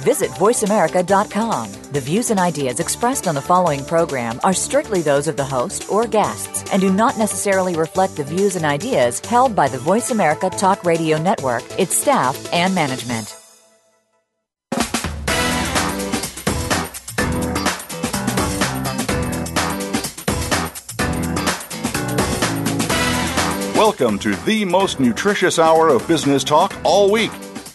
Visit VoiceAmerica.com. The views and ideas expressed on the following program are strictly those of the host or guests and do not necessarily reflect the views and ideas held by the Voice America Talk Radio Network, its staff, and management. Welcome to the most nutritious hour of business talk all week.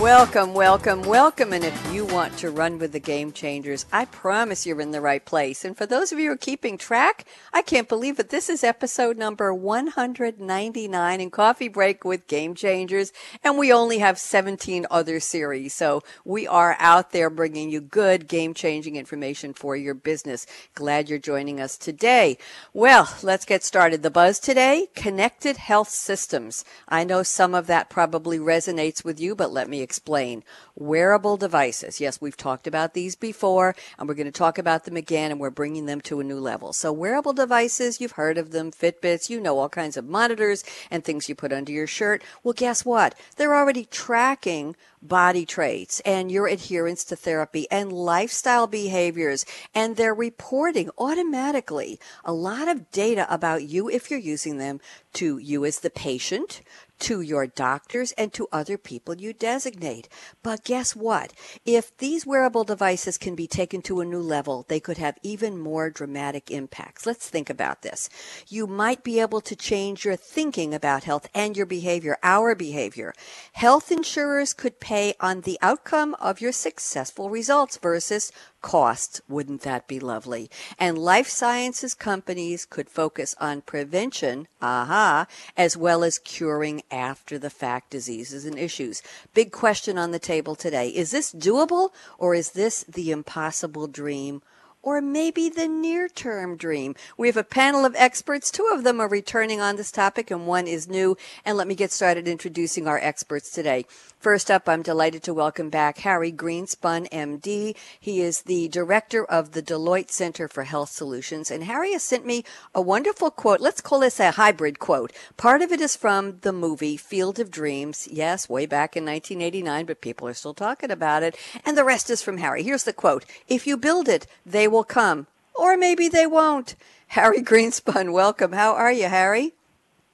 Welcome, welcome, welcome. And if you want to run with the game changers, I promise you're in the right place. And for those of you who are keeping track, I can't believe it. This is episode number 199 in Coffee Break with Game Changers. And we only have 17 other series. So we are out there bringing you good game changing information for your business. Glad you're joining us today. Well, let's get started. The buzz today, connected health systems. I know some of that probably resonates with you, but let me explain. Wearable devices. Yes, we've talked about these before, and we're going to talk about them again, and we're bringing them to a new level. So, wearable devices, you've heard of them, Fitbits, you know all kinds of monitors and things you put under your shirt. Well, guess what? They're already tracking body traits and your adherence to therapy and lifestyle behaviors. And they're reporting automatically a lot of data about you if you're using them to you as the patient, to your doctors and to other people you designate. But guess what? If these wearable devices can be taken to a new level, they could have even more dramatic impacts. Let's think about this. You might be able to change your thinking about health and your behavior, our behavior. Health insurers could pay on the outcome of your successful results versus costs. Wouldn't that be lovely? And life sciences companies could focus on prevention, aha, as well as curing after the fact diseases and issues. Big question on the table today. Is this doable or is this the impossible dream? Or maybe the near term dream. We have a panel of experts. Two of them are returning on this topic and one is new. And let me get started introducing our experts today. First up, I'm delighted to welcome back Harry Greenspun, MD. He is the director of the Deloitte Center for Health Solutions. And Harry has sent me a wonderful quote. Let's call this a hybrid quote. Part of it is from the movie Field of Dreams. Yes, way back in 1989, but people are still talking about it. And the rest is from Harry. Here's the quote. If you build it, they will come. Or maybe they won't. Harry Greenspun, welcome. How are you, Harry?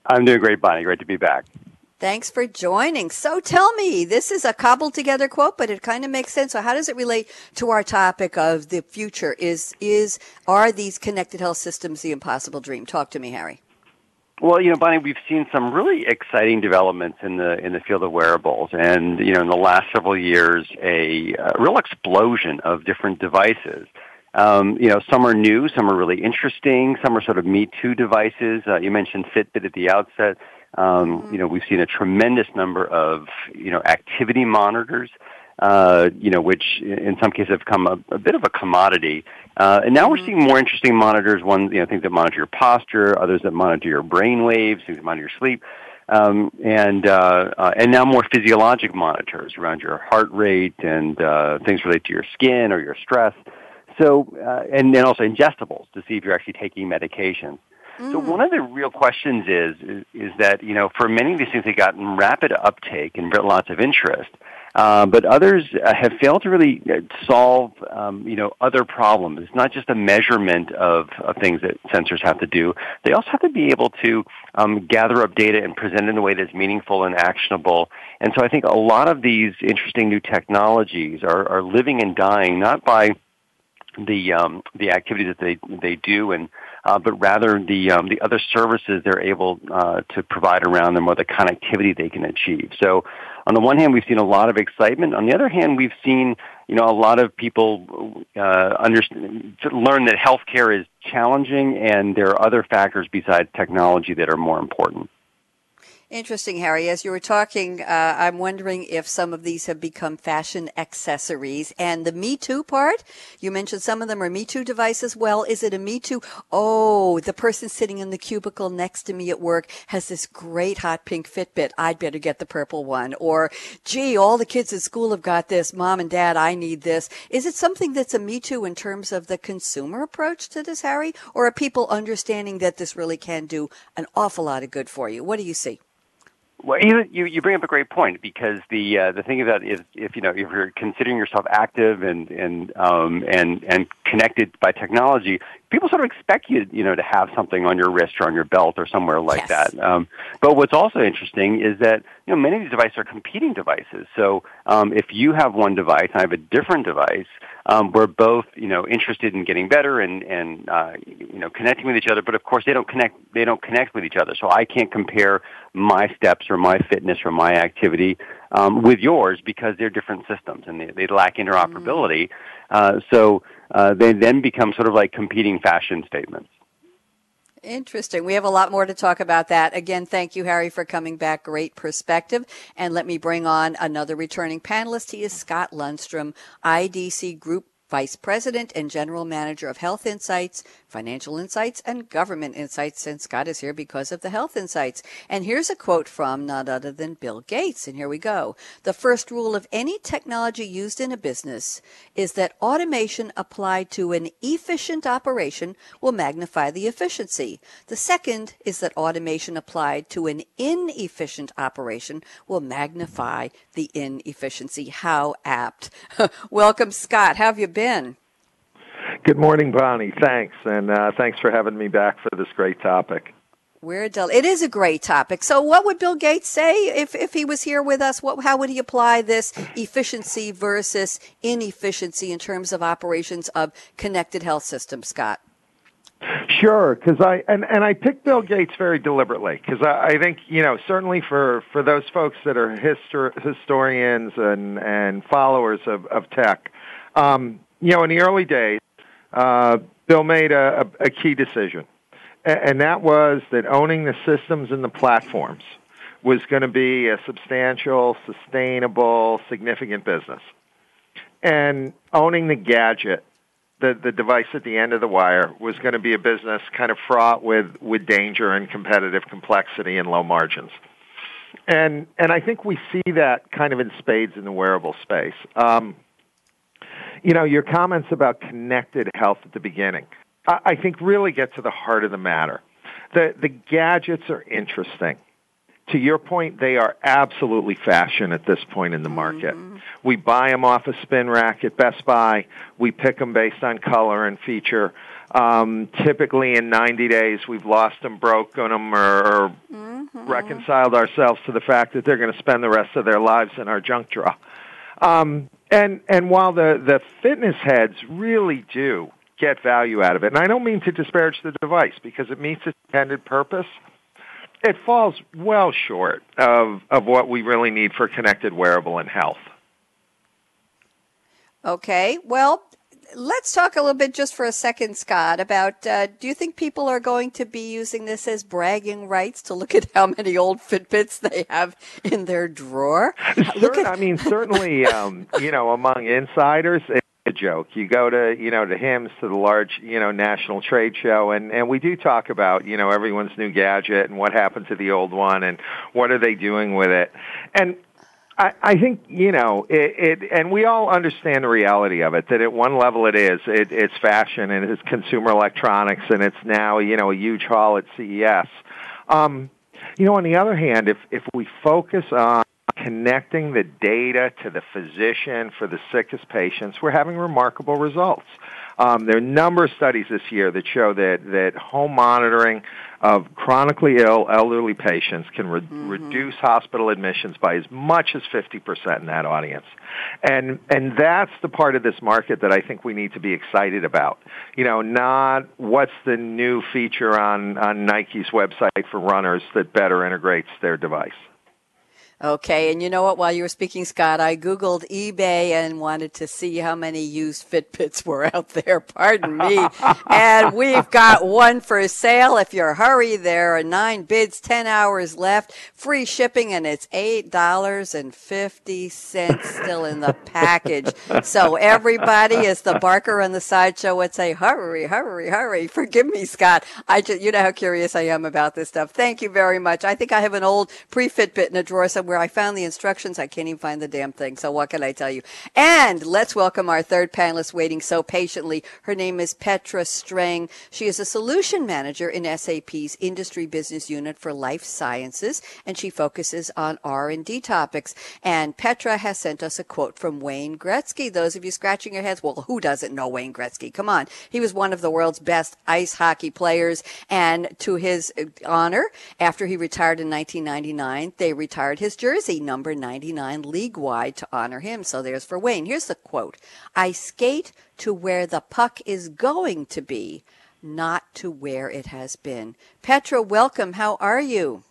I'm doing great, Bonnie. Great to be back. Thanks for joining. So tell me, this is a cobbled together quote, but it kind of makes sense. So how does it relate to our topic of the future? Is, is, are these connected health systems the impossible dream? Talk to me, Harry. Well, you know, Bonnie, we've seen some really exciting developments in the in the field of wearables, and you know, in the last several years, a, a real explosion of different devices. Um, you know, some are new, some are really interesting, some are sort of Me Too devices. Uh, you mentioned Fitbit at the outset. Um, mm-hmm. You know, we've seen a tremendous number of you know activity monitors. Uh, you know, which in some cases have become a, a bit of a commodity. Uh, and now we're mm-hmm. seeing more interesting monitors. One, you know, things that monitor your posture, others that monitor your brain waves, things that monitor your sleep, um, and uh, uh, and now more physiologic monitors around your heart rate and uh, things related to your skin or your stress. So, uh, and then also ingestibles to see if you're actually taking medications. Mm. So one of the real questions is, is, is that you know for many of these things they've gotten rapid uptake and lots of interest, uh, but others uh, have failed to really uh, solve um, you know other problems. It's not just a measurement of, of things that sensors have to do. They also have to be able to um, gather up data and present it in a way that's meaningful and actionable. And so I think a lot of these interesting new technologies are, are living and dying not by the um, the activities that they they do and uh, but rather the um, the other services they're able uh, to provide around them or the connectivity they can achieve. So, on the one hand, we've seen a lot of excitement. On the other hand, we've seen you know a lot of people uh, understand, learn that healthcare is challenging, and there are other factors besides technology that are more important. Interesting, Harry. As you were talking, uh, I'm wondering if some of these have become fashion accessories. And the Me Too part, you mentioned some of them are Me Too devices. Well, is it a Me Too? Oh, the person sitting in the cubicle next to me at work has this great hot pink Fitbit. I'd better get the purple one. Or, gee, all the kids at school have got this. Mom and dad, I need this. Is it something that's a Me Too in terms of the consumer approach to this, Harry? Or are people understanding that this really can do an awful lot of good for you? What do you see? Well, you, you you bring up a great point because the uh, the thing about is if you know if you're considering yourself active and and um, and and connected by technology, people sort of expect you you know to have something on your wrist or on your belt or somewhere like yes. that. Um, but what's also interesting is that you know many of these devices are competing devices. So um, if you have one device and I have a different device, um, we're both you know interested in getting better and and uh, you know connecting with each other. But of course, they don't connect. They don't connect with each other. So I can't compare my steps or my fitness or my activity um, with yours because they're different systems and they, they lack interoperability. Mm-hmm. Uh, so uh, they then become sort of like competing fashion statements. Interesting. We have a lot more to talk about that. Again, thank you, Harry, for coming back. Great perspective. And let me bring on another returning panelist. He is Scott Lundstrom, IDC Group Vice President and General Manager of Health Insights, Financial Insights, and Government Insights. And Scott is here because of the Health Insights. And here's a quote from none other than Bill Gates. And here we go. The first rule of any technology used in a business is that automation applied to an efficient operation will magnify the efficiency. The second is that automation applied to an inefficient operation will magnify the inefficiency. How apt. Welcome, Scott. How have you been? Been? Good morning, Bonnie. Thanks, and uh, thanks for having me back for this great topic. We're del- it is a great topic. So, what would Bill Gates say if, if he was here with us? What, how would he apply this efficiency versus inefficiency in terms of operations of connected health systems, Scott? Sure, because I and, and I picked Bill Gates very deliberately because I, I think you know certainly for for those folks that are histor- historians and and followers of, of tech, um, you know, in the early days, uh, Bill made a, a, a key decision, and that was that owning the systems and the platforms was going to be a substantial, sustainable, significant business. And owning the gadget, the, the device at the end of the wire, was going to be a business kind of fraught with, with danger and competitive complexity and low margins. And, and I think we see that kind of in spades in the wearable space. Um, you know, your comments about connected health at the beginning, I, I think really get to the heart of the matter. The, the gadgets are interesting. To your point, they are absolutely fashion at this point in the market. Mm-hmm. We buy them off a spin rack at Best Buy. We pick them based on color and feature. Um, typically, in 90 days, we've lost them, broken them, or, or mm-hmm. reconciled ourselves to the fact that they're going to spend the rest of their lives in our junk drawer. Um, and and while the the fitness heads really do get value out of it, and I don't mean to disparage the device because it meets its intended purpose, it falls well short of of what we really need for connected wearable and health. Okay, well, let's talk a little bit just for a second, Scott, about uh, do you think people are going to be using this as bragging rights to look at how many old Fitbits they have in their drawer? Look at- I mean, certainly, um, you know, among insiders, it's a joke. You go to, you know, to HIMSS, to the large, you know, national trade show, and, and we do talk about, you know, everyone's new gadget and what happened to the old one and what are they doing with it. And I, I think you know it, it, and we all understand the reality of it. That at one level it is, it, it's fashion and it's consumer electronics, and it's now you know a huge haul at CES. Um, you know, on the other hand, if if we focus on connecting the data to the physician for the sickest patients, we're having remarkable results. Um, there are a number of studies this year that show that, that home monitoring of chronically ill elderly patients can re- mm-hmm. reduce hospital admissions by as much as 50% in that audience. And, and that's the part of this market that I think we need to be excited about. You know, not what's the new feature on, on Nike's website for runners that better integrates their device. Okay, and you know what? While you were speaking, Scott, I Googled eBay and wanted to see how many used Fitbits were out there. Pardon me. and we've got one for sale. If you're hurry, there are nine bids, 10 hours left, free shipping, and it's $8.50 still in the package. so everybody, as the Barker on the sideshow would say, hurry, hurry, hurry. Forgive me, Scott. I just, you know how curious I am about this stuff. Thank you very much. I think I have an old pre-Fitbit in a drawer somewhere where I found the instructions. I can't even find the damn thing. So what can I tell you? And let's welcome our third panelist waiting so patiently. Her name is Petra Strang. She is a solution manager in SAP's industry business unit for life sciences, and she focuses on R&D topics. And Petra has sent us a quote from Wayne Gretzky. Those of you scratching your heads, well, who doesn't know Wayne Gretzky? Come on. He was one of the world's best ice hockey players. And to his honor, after he retired in 1999, they retired his jersey number 99 league wide to honor him. So there's for Wayne. Here's the quote. I skate to where the puck is going to be, not to where it has been. Petra, welcome. How are you?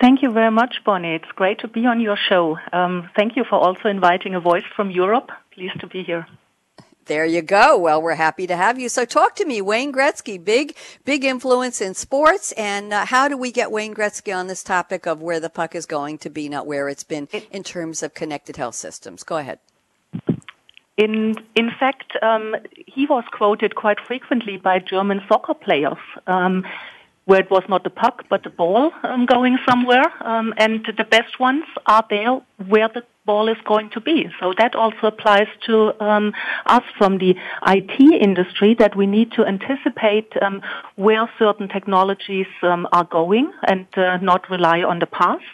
Thank you very much, Bonnie. It's great to be on your show. Um, thank you for also inviting a voice from Europe. Pleased to be here. There you go. Well, we're happy to have you. So talk to me, Wayne Gretzky, big, big influence in sports. And uh, how do we get Wayne Gretzky on this topic of where the puck is going to be, not where it's been in terms of connected health systems? Go ahead. In, in fact, um, he was quoted quite frequently by German soccer players. Um, where it was not the puck but the ball um, going somewhere, um, and the best ones are there where the ball is going to be. So that also applies to um, us from the IT industry that we need to anticipate um, where certain technologies um, are going and uh, not rely on the past.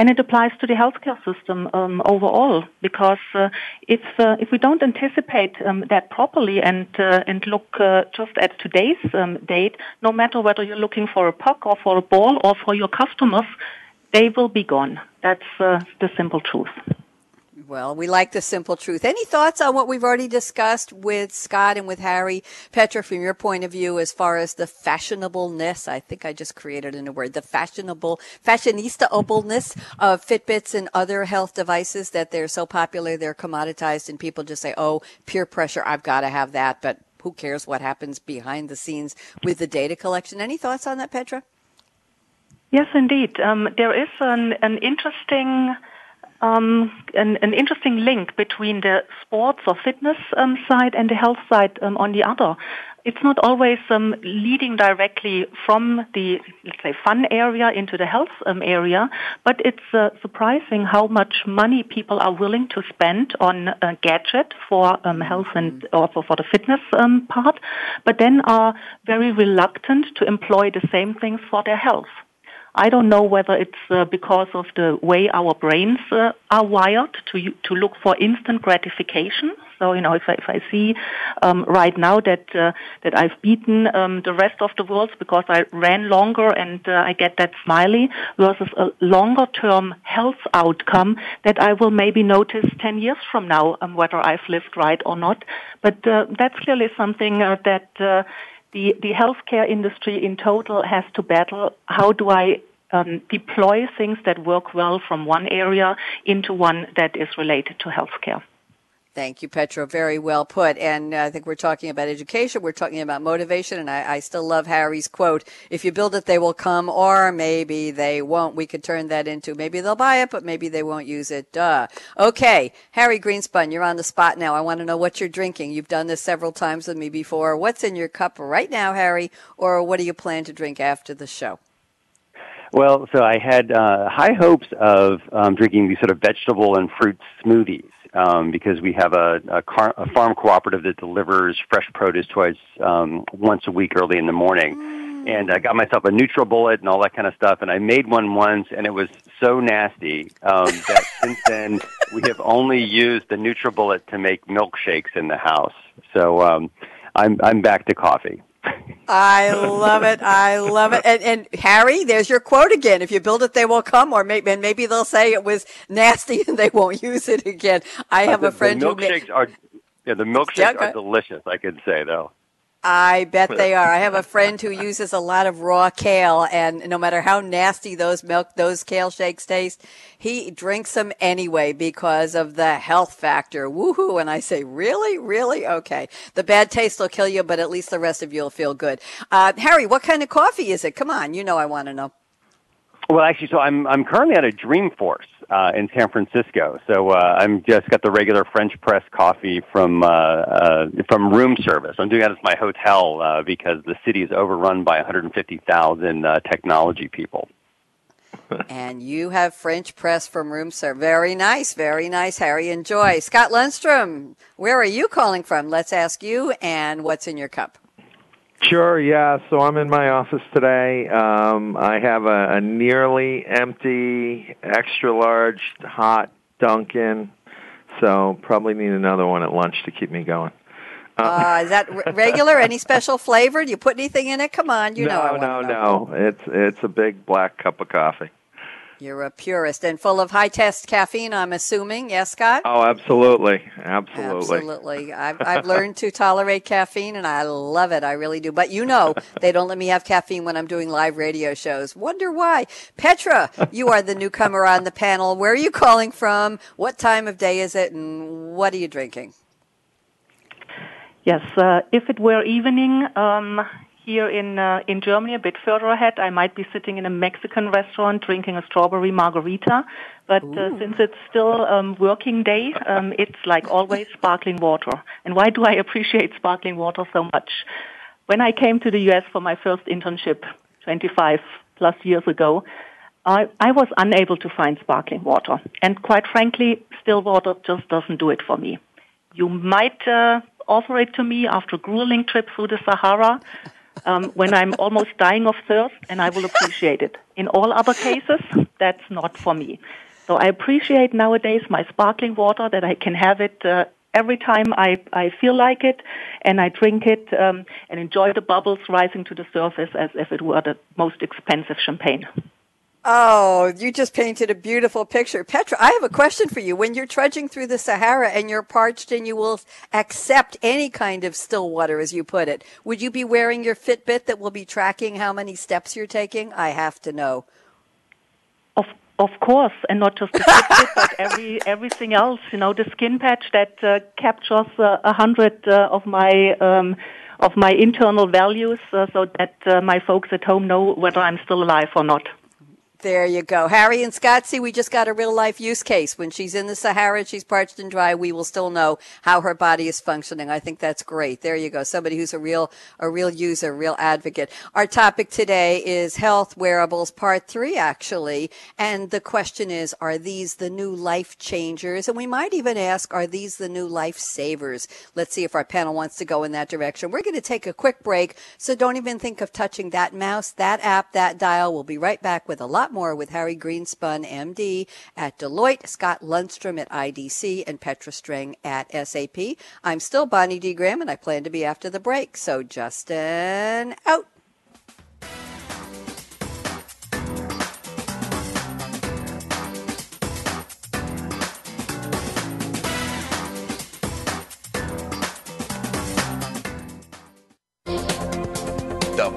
And it applies to the healthcare system um, overall because uh, if uh, if we don't anticipate um, that properly and uh, and look uh, just at today's um, date, no matter whether you're looking for a puck or for a ball or for your customers, they will be gone. That's uh, the simple truth. Well, we like the simple truth. Any thoughts on what we've already discussed with Scott and with Harry? Petra, from your point of view, as far as the fashionableness, I think I just created in a new word, the fashionable, fashionista-ableness of Fitbits and other health devices that they're so popular, they're commoditized and people just say, oh, peer pressure, I've got to have that, but who cares what happens behind the scenes with the data collection? Any thoughts on that, Petra? Yes, indeed. Um, there is an, an interesting um, an, an, interesting link between the sports or fitness um, side and the health side um, on the other. It's not always um, leading directly from the, let's say, fun area into the health um, area, but it's uh, surprising how much money people are willing to spend on a gadget for um, health and also for the fitness um part, but then are very reluctant to employ the same things for their health. I don't know whether it's uh, because of the way our brains uh, are wired to to look for instant gratification. So you know, if I, if I see um, right now that uh, that I've beaten um, the rest of the world because I ran longer and uh, I get that smiley versus a longer term health outcome that I will maybe notice ten years from now um, whether I've lived right or not. But uh, that's clearly something uh, that the, the healthcare industry in total has to battle how do I um, deploy things that work well from one area into one that is related to healthcare. Thank you, Petra. Very well put. And uh, I think we're talking about education. We're talking about motivation. And I, I, still love Harry's quote if you build it, they will come, or maybe they won't. We could turn that into maybe they'll buy it, but maybe they won't use it. Duh. Okay. Harry Greenspun, you're on the spot now. I want to know what you're drinking. You've done this several times with me before. What's in your cup right now, Harry? Or what do you plan to drink after the show? Well, so I had uh, high hopes of um, drinking these sort of vegetable and fruit smoothies um, because we have a, a, car, a, farm cooperative that delivers fresh produce twice um, once a week early in the morning. And I got myself a NutriBullet and all that kind of stuff, and I made one once, and it was so nasty um, that since then we have only used the NutriBullet to make milkshakes in the house. So um, I'm I'm back to coffee. I love it. I love it. And, and Harry, there's your quote again. If you build it, they will come. Or maybe, and maybe they'll say it was nasty and they won't use it again. I have uh, the, a friend who the milkshakes who are, yeah, the milkshakes yeah, are delicious. I can say though. I bet they are. I have a friend who uses a lot of raw kale, and no matter how nasty those milk, those kale shakes taste, he drinks them anyway because of the health factor. Woohoo! And I say, really, really, okay. The bad taste will kill you, but at least the rest of you will feel good. Uh, Harry, what kind of coffee is it? Come on, you know I want to know. Well, actually, so I'm I'm currently at a Dreamforce uh, in San Francisco. So uh, I'm just got the regular French press coffee from uh, uh, from room service. I'm doing that at my hotel uh, because the city is overrun by 150,000 uh, technology people. and you have French press from room service. Very nice, very nice, Harry. Enjoy. Scott Lundstrom, where are you calling from? Let's ask you. And what's in your cup? Sure, yeah. So I'm in my office today. Um, I have a, a nearly empty, extra large, hot Dunkin'. So probably need another one at lunch to keep me going. Uh, uh, is that regular? Any special flavor? Do you put anything in it? Come on, you no, know. No, no, no. It's it's a big black cup of coffee. You're a purist and full of high test caffeine, I'm assuming. Yes, Scott? Oh, absolutely. Absolutely. Absolutely. I've, I've learned to tolerate caffeine and I love it. I really do. But you know, they don't let me have caffeine when I'm doing live radio shows. Wonder why. Petra, you are the newcomer on the panel. Where are you calling from? What time of day is it? And what are you drinking? Yes, uh, if it were evening, um, here in uh, in Germany, a bit further ahead, I might be sitting in a Mexican restaurant drinking a strawberry margarita. But uh, since it's still um, working day, um, it's like always sparkling water. And why do I appreciate sparkling water so much? When I came to the U.S. for my first internship 25 plus years ago, I, I was unable to find sparkling water. And quite frankly, still water just doesn't do it for me. You might uh, offer it to me after a grueling trip through the Sahara um, when I'm almost dying of thirst, and I will appreciate it. In all other cases, that's not for me. So I appreciate nowadays my sparkling water that I can have it uh, every time I, I feel like it, and I drink it um, and enjoy the bubbles rising to the surface as if it were the most expensive champagne. Oh, you just painted a beautiful picture. Petra, I have a question for you. When you're trudging through the Sahara and you're parched and you will accept any kind of still water, as you put it, would you be wearing your Fitbit that will be tracking how many steps you're taking? I have to know. Of of course, and not just the Fitbit, but every everything else. You know, the skin patch that uh, captures uh, a uh, hundred uh, of my um, of my internal values, uh, so that uh, my folks at home know whether I'm still alive or not. There you go. Harry and Scott, see, we just got a real life use case. When she's in the Sahara, she's parched and dry, we will still know how her body is functioning. I think that's great. There you go. Somebody who's a real, a real user, real advocate. Our topic today is health wearables part three, actually. And the question is, are these the new life changers? And we might even ask, are these the new life savers? Let's see if our panel wants to go in that direction. We're going to take a quick break. So don't even think of touching that mouse, that app, that dial. We'll be right back with a lot lot more with Harry Greenspun, MD at Deloitte, Scott Lundstrom at IDC, and Petra String at SAP. I'm still Bonnie D. Graham, and I plan to be after the break. So, Justin, out.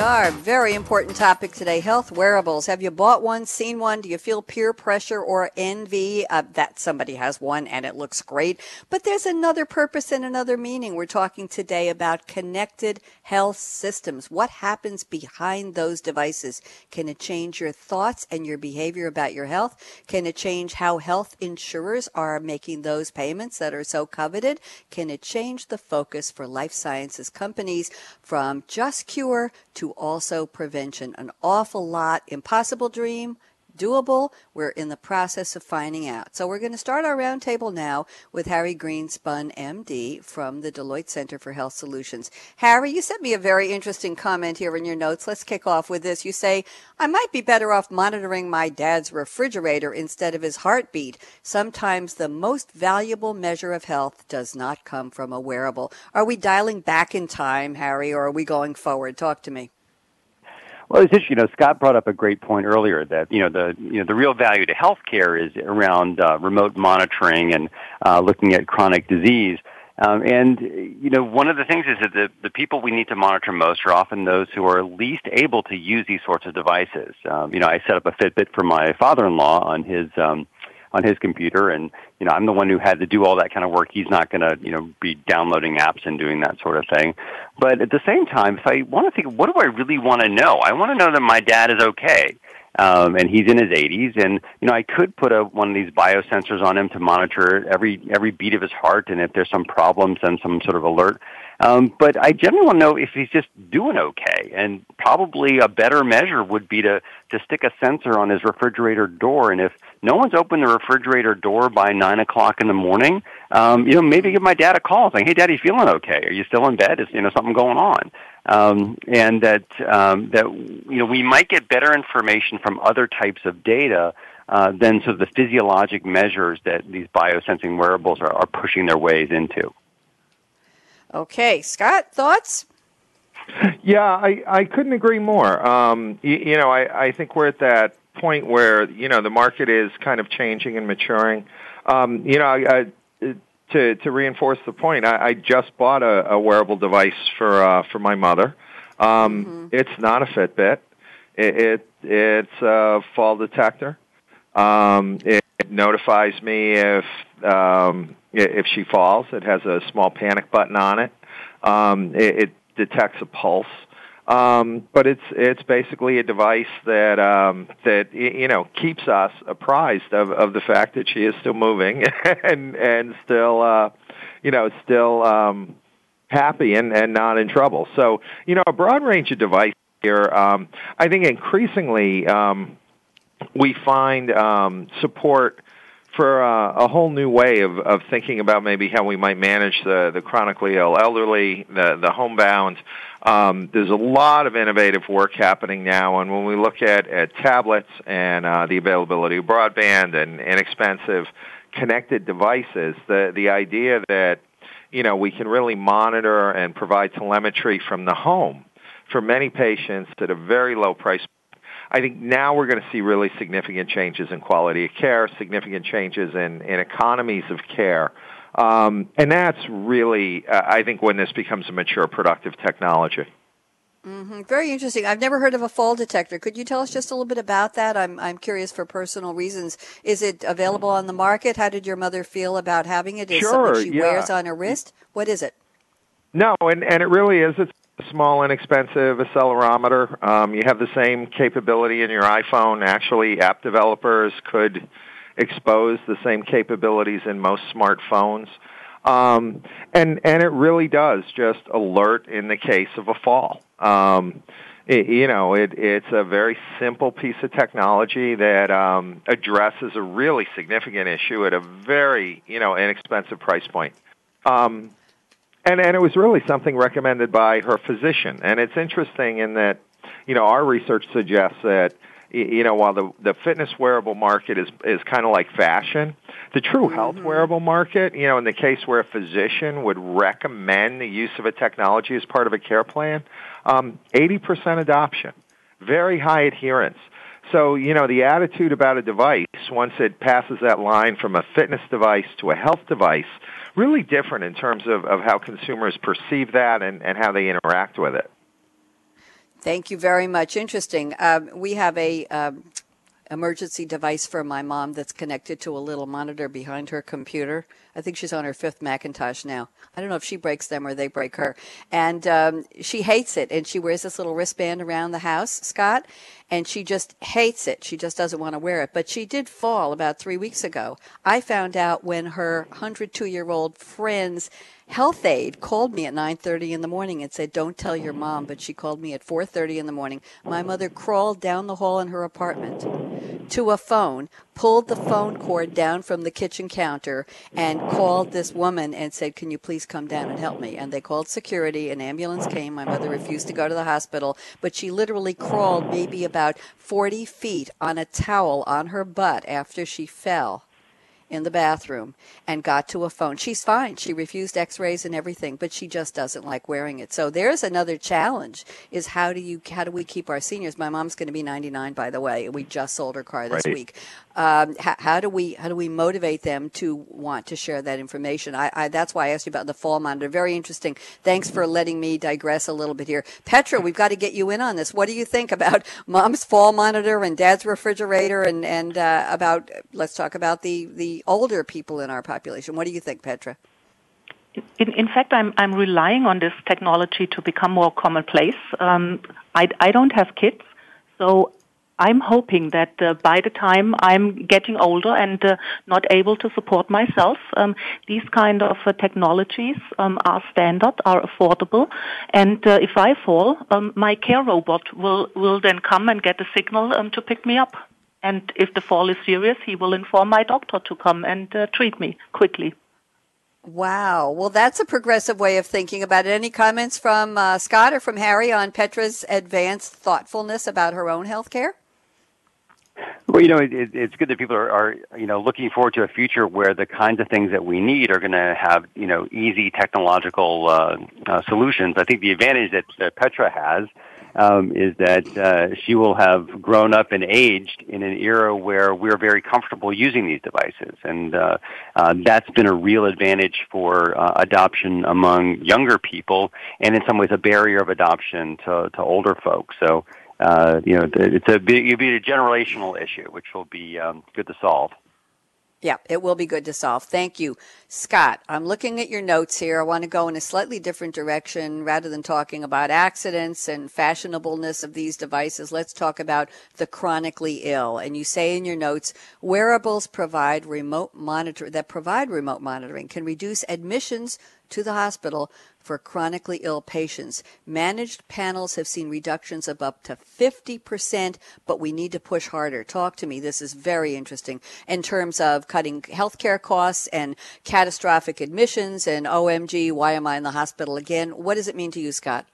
Are. Very important topic today health wearables. Have you bought one, seen one? Do you feel peer pressure or envy uh, that somebody has one and it looks great? But there's another purpose and another meaning. We're talking today about connected health systems. What happens behind those devices? Can it change your thoughts and your behavior about your health? Can it change how health insurers are making those payments that are so coveted? Can it change the focus for life sciences companies from just cure to also prevention. An awful lot. Impossible dream, doable? We're in the process of finding out. So we're going to start our roundtable now with Harry Greenspun, MD, from the Deloitte Center for Health Solutions. Harry, you sent me a very interesting comment here in your notes. Let's kick off with this. You say, I might be better off monitoring my dad's refrigerator instead of his heartbeat. Sometimes the most valuable measure of health does not come from a wearable. Are we dialing back in time, Harry, or are we going forward? Talk to me. Well, it's. You know, Scott brought up a great point earlier that you know the you know the real value to healthcare is around uh, remote monitoring and uh, looking at chronic disease. Um, and you know, one of the things is that the, the people we need to monitor most are often those who are least able to use these sorts of devices. Um, you know, I set up a Fitbit for my father-in-law on his um, on his computer and you know i'm the one who had to do all that kind of work. He's not going to you know be downloading apps and doing that sort of thing. But at the same time if i want to think what do i really want to know? I want to know that my dad is okay um, and he's in his 80s and you know i could put a one of these biosensors on him to monitor every every beat of his heart and if there's some problems send some sort of alert um, but I generally want to know if he's just doing okay. And probably a better measure would be to, to stick a sensor on his refrigerator door. And if no one's opened the refrigerator door by 9 o'clock in the morning, um, you know, maybe give my dad a call saying, hey, Daddy, feeling okay? Are you still in bed? Is, you know, something going on? Um, and that, um, that, you know, we might get better information from other types of data uh, than sort of the physiologic measures that these biosensing wearables are, are pushing their ways into. Okay, Scott, thoughts? Yeah, I, I couldn't agree more. Um, you, you know, I, I think we're at that point where you know the market is kind of changing and maturing. Um, you know, I, I, to to reinforce the point, I, I just bought a, a wearable device for uh, for my mother. Um, mm-hmm. It's not a Fitbit. It, it it's a fall detector. Um, it notifies me if um, if she falls. It has a small panic button on it. Um, it, it detects a pulse. Um, but it's it's basically a device that um, that you know keeps us apprised of, of the fact that she is still moving and and still uh, you know still um, happy and, and not in trouble. So you know a broad range of devices here. Um, I think increasingly um, we find um, support for uh, a whole new way of, of thinking about maybe how we might manage the, the chronically ill elderly, the, the homebound. Um, there's a lot of innovative work happening now, and when we look at, at tablets and uh, the availability of broadband and inexpensive connected devices, the, the idea that you know we can really monitor and provide telemetry from the home for many patients at a very low price I think now we're going to see really significant changes in quality of care, significant changes in, in economies of care. Um, and that's really, uh, I think, when this becomes a mature, productive technology. Mm-hmm. Very interesting. I've never heard of a fall detector. Could you tell us just a little bit about that? I'm I'm curious for personal reasons. Is it available on the market? How did your mother feel about having it? Is sure, something she yeah. wears on her wrist? What is it? No, and and it really is. It's a small, inexpensive accelerometer. Um, you have the same capability in your iPhone. Actually, app developers could expose the same capabilities in most smartphones. Um, and and it really does just alert in the case of a fall. Um, it, you know, it, it's a very simple piece of technology that um, addresses a really significant issue at a very you know inexpensive price point. Um, and and it was really something recommended by her physician. And it's interesting in that you know our research suggests that you know while the the fitness wearable market is is kind of like fashion, the true mm-hmm. health wearable market, you know, in the case where a physician would recommend the use of a technology as part of a care plan, um, 80% adoption, very high adherence. So, you know, the attitude about a device, once it passes that line from a fitness device to a health device, really different in terms of, of how consumers perceive that and, and how they interact with it. Thank you very much. Interesting. Um, we have a um, emergency device for my mom that's connected to a little monitor behind her computer. I think she's on her fifth Macintosh now. I don't know if she breaks them or they break her. And um, she hates it. And she wears this little wristband around the house, Scott, and she just hates it. She just doesn't want to wear it. But she did fall about three weeks ago. I found out when her 102 year old friends health aide called me at 9:30 in the morning and said don't tell your mom but she called me at 4:30 in the morning. My mother crawled down the hall in her apartment to a phone pulled the phone cord down from the kitchen counter and called this woman and said can you please come down and help me? And they called security an ambulance came. My mother refused to go to the hospital but she literally crawled maybe about 40 feet on a towel on her butt after she fell in the bathroom and got to a phone. She's fine. She refused x-rays and everything, but she just doesn't like wearing it. So there's another challenge is how do you how do we keep our seniors? My mom's going to be 99 by the way. We just sold her car this Right. week. Um, how, how do we how do we motivate them to want to share that information? I, I that's why I asked you about the fall monitor. Very interesting. Thanks for letting me digress a little bit here. Petra, we've got to get you in on this. What do you think about mom's fall monitor and dad's refrigerator and and uh, about let's talk about the the older people in our population. What do you think, Petra? In, in fact, I'm, I'm relying on this technology to become more commonplace. Um, I, I don't have kids, so I'm hoping that uh, by the time I'm getting older and uh, not able to support myself, um, these kind of uh, technologies um, are standard, are affordable, and uh, if I fall, um, my care robot will will then come and get a signal um, to pick me up. And if the fall is serious, he will inform my doctor to come and uh, treat me quickly. Wow. Well, that's a progressive way of thinking about it. Any comments from uh, Scott or from Harry on Petra's advanced thoughtfulness about her own health care? Well, you know, it, it, it's good that people are, are, you know, looking forward to a future where the kinds of things that we need are going to have, you know, easy technological uh, uh, solutions. I think the advantage that uh, Petra has um, is that uh, she will have grown up and aged in an era where we're very comfortable using these devices, and uh, uh, that's been a real advantage for uh, adoption among younger people, and in some ways a barrier of adoption to, to older folks. So uh, you know, it's a it'll be a generational issue, which will be um, good to solve. Yeah, it will be good to solve. Thank you. Scott, I'm looking at your notes here. I want to go in a slightly different direction rather than talking about accidents and fashionableness of these devices. Let's talk about the chronically ill. And you say in your notes, wearables provide remote monitor that provide remote monitoring can reduce admissions to the hospital for chronically ill patients. Managed panels have seen reductions of up to 50%, but we need to push harder. Talk to me. This is very interesting in terms of cutting healthcare costs and catastrophic admissions and OMG, why am I in the hospital again? What does it mean to you, Scott?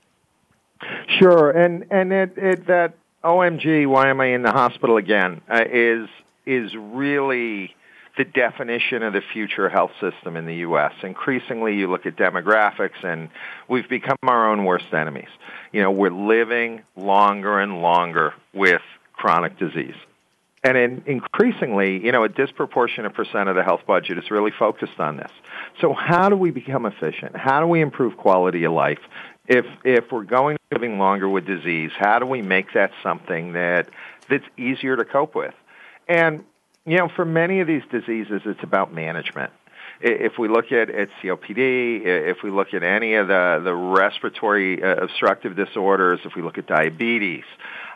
Sure, and and it, it that OMG, why am I in the hospital again? Uh, is is really the definition of the future health system in the U.S. Increasingly, you look at demographics, and we've become our own worst enemies. You know, we're living longer and longer with chronic disease. And in, increasingly, you know, a disproportionate percent of the health budget is really focused on this. So how do we become efficient? How do we improve quality of life? If if we're going living longer with disease, how do we make that something that that's easier to cope with? And you know, for many of these diseases, it's about management. If we look at, at COPD, if we look at any of the, the respiratory uh, obstructive disorders, if we look at diabetes,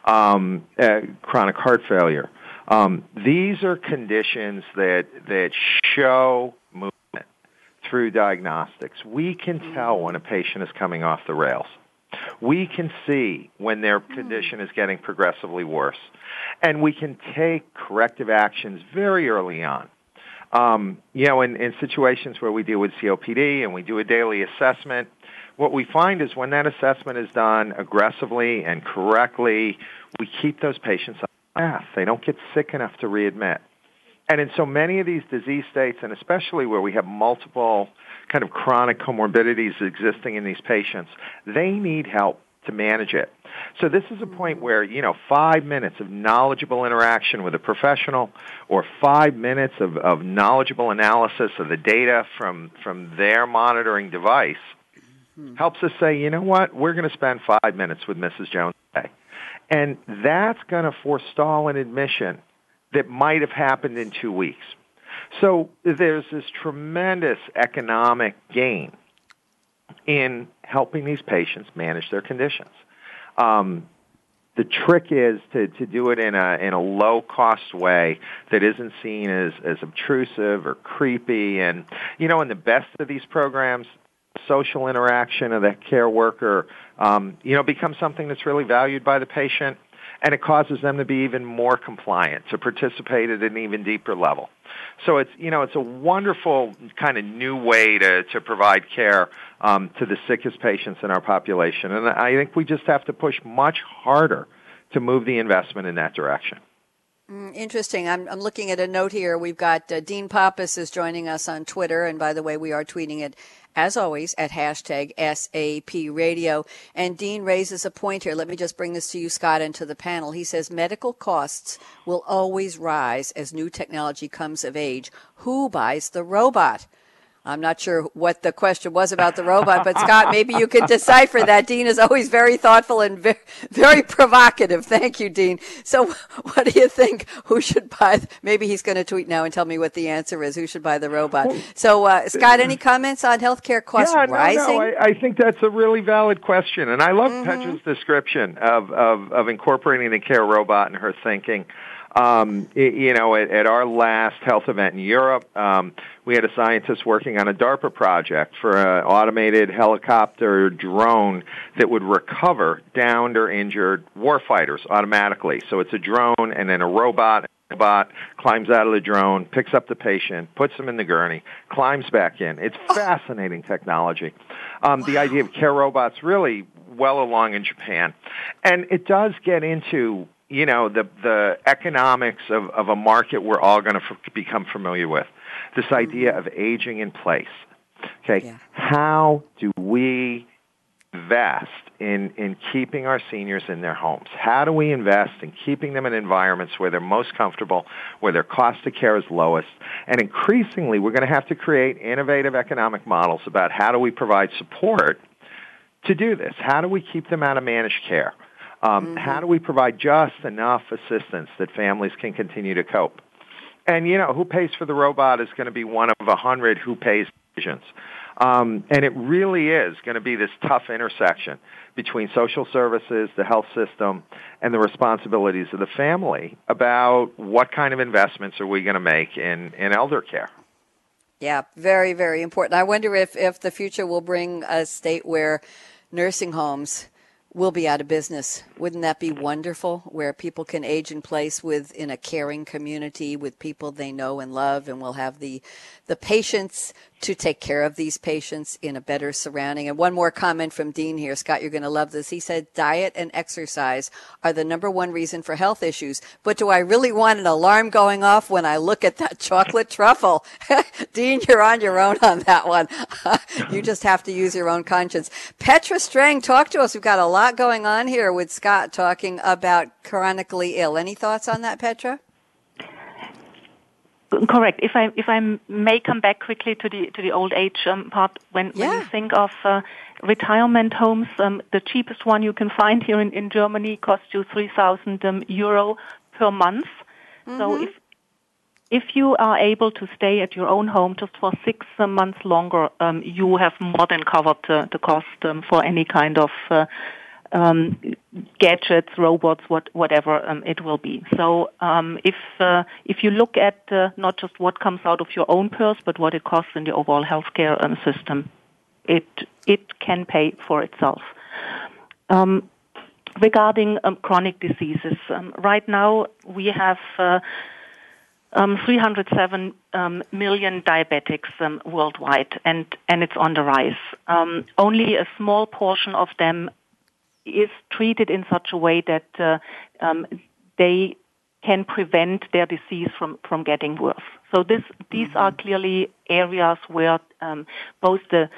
um, uh, chronic heart failure, um, these are conditions that, that show movement through diagnostics. We can tell when a patient is coming off the rails. We can see when their condition is getting progressively worse. And we can take corrective actions very early on. Um, you know, in, in situations where we deal with COPD and we do a daily assessment, what we find is when that assessment is done aggressively and correctly, we keep those patients on path. They don't get sick enough to readmit. And in so many of these disease states, and especially where we have multiple kind of chronic comorbidities existing in these patients, they need help. to manage it. So this is a point where, you know, five minutes of knowledgeable interaction with a professional or five minutes of, of knowledgeable analysis of the data from, from their monitoring device mm-hmm. helps us say, you know what, we're going to spend five minutes with Mrs. Jones today. And that's going to forestall an admission that might have happened in two weeks. So there's this tremendous economic gain in helping these patients manage their conditions. Um, the trick is to, to do it in a in a low cost way that isn't seen as, as obtrusive or creepy and you know in the best of these programs social interaction of that care worker um, you know becomes something that's really valued by the patient and it causes them to be even more compliant to participate at an even deeper level. So it's you know it's a wonderful kind of new way to to provide care um, to the sickest patients in our population, and I think we just have to push much harder to move the investment in that direction. Mm, interesting. I'm, I'm looking at a note here. We've got uh, Dean Pappas is joining us on Twitter, and by the way, we are tweeting it as always, at hashtag SAP radio. And Dean raises a point here. Let me just bring this to you, Scott, and to the panel. He says medical costs will always rise as new technology comes of age. Who buys the robot? I'm not sure what the question was about the robot, but Scott, maybe you could decipher that. Dean is always very thoughtful and very, very provocative. Thank you, Dean. So, what do you think? Who should buy? Maybe he's going to tweet now and tell me what the answer is. Who should buy the robot? So, uh, Scott, any comments on healthcare costs yeah, rising? No, no. I, I, think that's a really valid question, and I love mm-hmm. Petra's description of, of of incorporating the care robot in her thinking. Um, you know, at, at, our last health event in Europe, um, we had a scientist working on a DARPA project for an automated helicopter drone that would recover downed or injured warfighters automatically. So it's a drone and then a robot bot climbs out of the drone, picks up the patient, puts them in the gurney, climbs back in. It's fascinating technology. Um, wow. The idea of care robots really well along in Japan, and it does get into you know the the economics of of a market we're all going to f- become familiar with. This mm-hmm. idea of aging in place. Okay, yeah. how do we invest in in keeping our seniors in their homes? How do we invest in keeping them in environments where they're most comfortable, where their cost of care is lowest? And increasingly, we're going to have to create innovative economic models about how do we provide support to do this? How do we keep them out of managed care? Um, mm-hmm. How do we provide just enough assistance that families can continue to cope? And you know, who pays for the robot is going to be one of a hundred who pays decisions. Um, and it really is going to be this tough intersection between social services, the health system, and the responsibilities of the family about what kind of investments are we going to make in, in elder care. Yeah, very, very important. I wonder if, if the future will bring a state where nursing homes will be out of business. Wouldn't that be wonderful? Where people can age in place with in a caring community with people they know and love, and will have the the patience to take care of these patients in a better surrounding. And one more comment from Dean here. Scott, you're going to love this. He said diet and exercise are the number one reason for health issues. But do I really want an alarm going off when I look at that chocolate truffle? Dean, you're on your own on that one. you just have to use your own conscience. Petra Strang, talk to us. We've got a lot going on here with Scott talking about chronically ill. Any thoughts on that, Petra? Correct. If I if I may come back quickly to the to the old age um, part, when, yeah. when you think of uh, retirement homes, um, the cheapest one you can find here in, in Germany costs you three thousand um, euro per month. Mm-hmm. So if if you are able to stay at your own home just for six uh, months longer, um, you have more than covered uh, the cost um, for any kind of uh, um, gadgets, robots, what, whatever um, it will be. So um, if uh, if you look at uh, not just what comes out of your own purse, but what it costs in the overall healthcare um, system, it it can pay for itself. Um, regarding um, chronic diseases, right now we have. Uh, um, 307 um, million diabetics um, worldwide, and, and it's on the rise. only a small portion of them is treated in such a way that uh, um, they can prevent their disease from, from getting worse. So this, these mm-hmm. are clearly areas where um, both the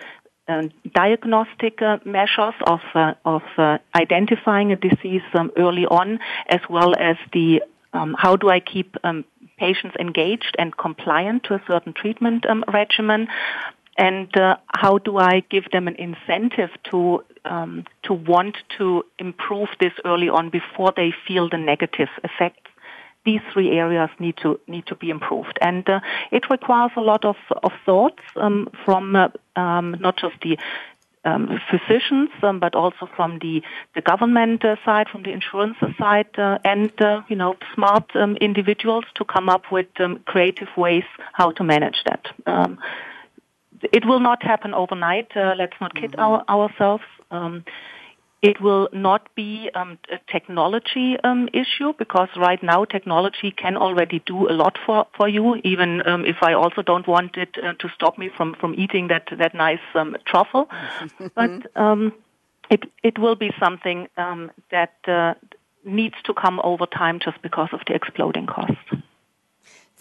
uh, diagnostic uh, measures of uh, of uh, identifying a disease um, early on, as well as the um, how do I keep um, patients engaged and compliant to a certain treatment um, regimen, and uh, how do I give them an incentive to um, to want to improve this early on before they feel the negative effects these three areas need to need to be improved, and uh, it requires a lot of of thoughts um, from uh, um, not just the um, physicians, um, but also from the the government uh, side, from the insurance side, uh, and uh, you know smart um, individuals to come up with um, creative ways how to manage that. It will not happen overnight. Uh, let's not kid mm-hmm. our, ourselves. It will not be um, a technology um, issue because right now technology can already do a lot for, for you, even um, if I also don't want it uh, to stop me from, from eating that, that nice um, truffle. but um, it, it will be something um, that uh, needs to come over time just because of the exploding costs.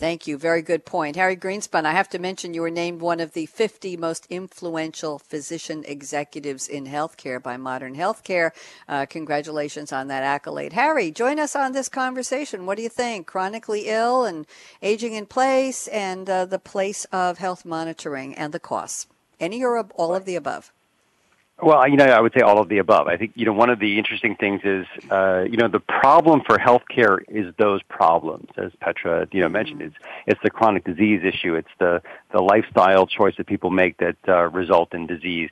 Thank you. Very good point. Harry Greenspun, I have to mention you were named one of the 50 most influential physician executives in healthcare by Modern Healthcare. Uh, congratulations on that accolade. Harry, join us on this conversation. What do you think? Chronically ill and aging in place and uh, the place of health monitoring and the costs. Any or all of the above? Well, you know, I would say all of the above. I think, you know, one of the interesting things is, uh, you know, the problem for healthcare is those problems, as Petra, you know, mentioned. It's, it's the chronic disease issue. It's the, the lifestyle choice that people make that uh, result in disease.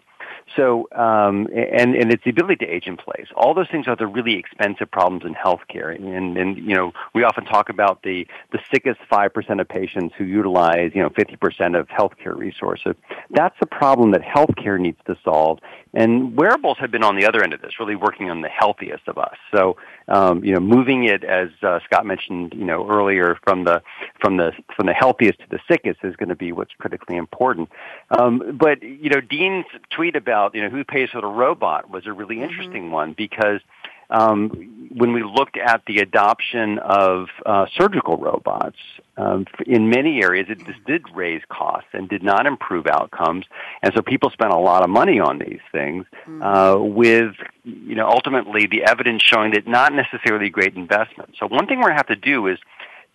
So, um, and, and it's the ability to age in place. All those things are the really expensive problems in healthcare. And, and, you know, we often talk about the, the sickest 5% of patients who utilize, you know, 50% of healthcare resources. That's a problem that healthcare needs to solve. And wearables have been on the other end of this, really working on the healthiest of us. So, um, you know, moving it, as uh, Scott mentioned, you know, earlier, from the from the from the healthiest to the sickest is going to be what's critically important. Um, but you know, Dean's tweet about you know who pays for the robot was a really mm-hmm. interesting mm-hmm. one because um, when we looked at the adoption of uh, surgical robots, um, in many areas it just did raise costs and did not improve outcomes, and so people spent a lot of money on these things. Mm-hmm. Uh, with you know ultimately the evidence showing that not necessarily great investment. So one thing we're going to have to do is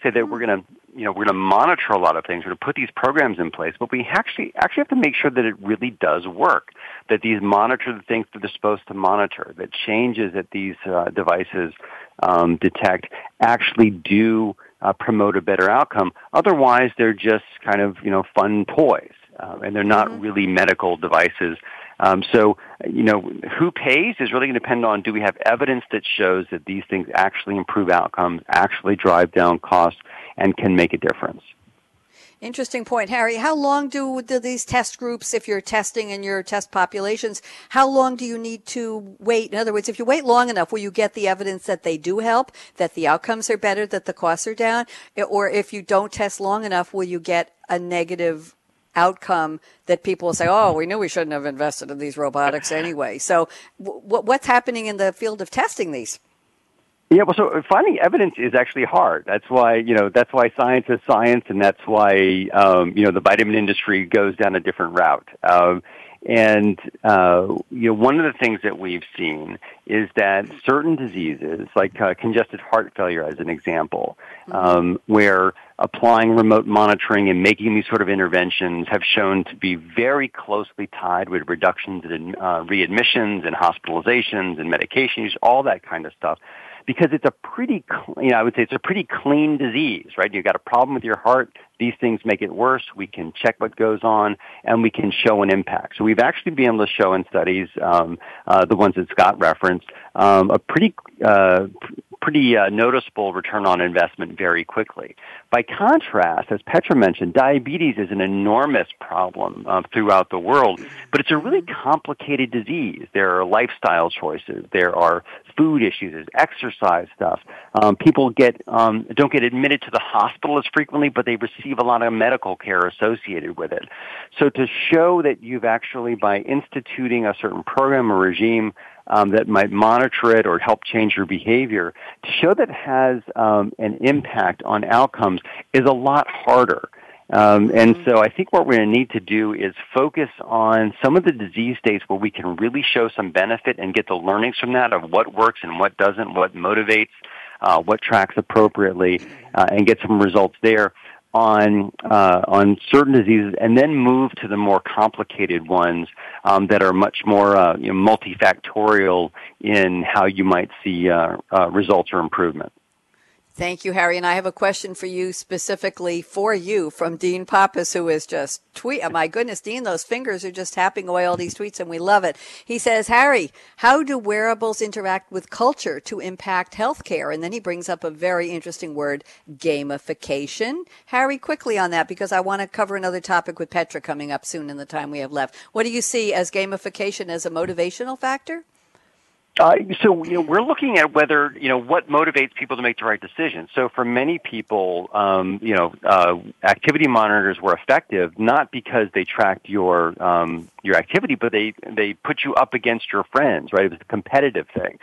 say that we're going to you know, we're going to monitor a lot of things. We're going to put these programs in place, but we actually actually have to make sure that it really does work. That these monitor the things that they're supposed to monitor. That changes that these uh, devices um, detect actually do uh, promote a better outcome. Otherwise, they're just kind of you know fun toys, uh, and they're not mm-hmm. really medical devices. Um, so, you know, who pays is really going to depend on do we have evidence that shows that these things actually improve outcomes, actually drive down costs, and can make a difference. Interesting point, Harry. How long do, do these test groups, if you're testing in your test populations, how long do you need to wait? In other words, if you wait long enough, will you get the evidence that they do help, that the outcomes are better, that the costs are down? Or if you don't test long enough, will you get a negative outcome that people will say, "Oh, we knew we shouldn't have invested in these robotics anyway." So, w- what's happening in the field of testing these? Yeah, well, so finding evidence is actually hard. That's why you know that's why science is science, and that's why um, you know the vitamin industry goes down a different route. Um, and uh, you know, one of the things that we've seen is that certain diseases, like uh, congestive heart failure, as an example, mm-hmm. um, where applying remote monitoring and making these sort of interventions have shown to be very closely tied with reductions in uh, readmissions and hospitalizations and medication use, all that kind of stuff because it's a pretty, you know, I would say it's a pretty clean disease, right? You've got a problem with your heart. These things make it worse. We can check what goes on, and we can show an impact. So we've actually been able to show in studies, um, uh, the ones that Scott referenced, um, a pretty uh, pretty uh, noticeable return on investment very quickly. By contrast, as Petra mentioned, diabetes is an enormous problem uh, throughout the world, but it's a really complicated disease. There are lifestyle choices, there are food issues, there's exercise stuff. Um, people get um, don't get admitted to the hospital as frequently, but they receive a lot of medical care associated with it. So to show that you've actually, by instituting a certain program or regime, um, that might monitor it or help change your behavior to show that has um, an impact on outcomes is a lot harder. Um, and so I think what we're going to need to do is focus on some of the disease states where we can really show some benefit and get the learnings from that of what works and what doesn't, what motivates, uh, what tracks appropriately, uh, and get some results there on uh, on certain diseases, and then move to the more complicated ones um, that are much more uh, you know, multifactorial in how you might see uh, uh results or improvement. Thank you, Harry. And I have a question for you specifically for you from Dean Pappas, who is just tweet. Oh my goodness, Dean, those fingers are just tapping away all these tweets and we love it. He says, Harry, how do wearables interact with culture to impact healthcare? And then he brings up a very interesting word, gamification. Harry, quickly on that because I want to cover another topic with Petra coming up soon in the time we have left. What do you see as gamification as a motivational factor? Uh, so you know, we're looking at whether you know what motivates people to make the right decision. So for many people, um, you know, uh, activity monitors were effective not because they tracked your um, your activity, but they they put you up against your friends. Right, it was a competitive thing.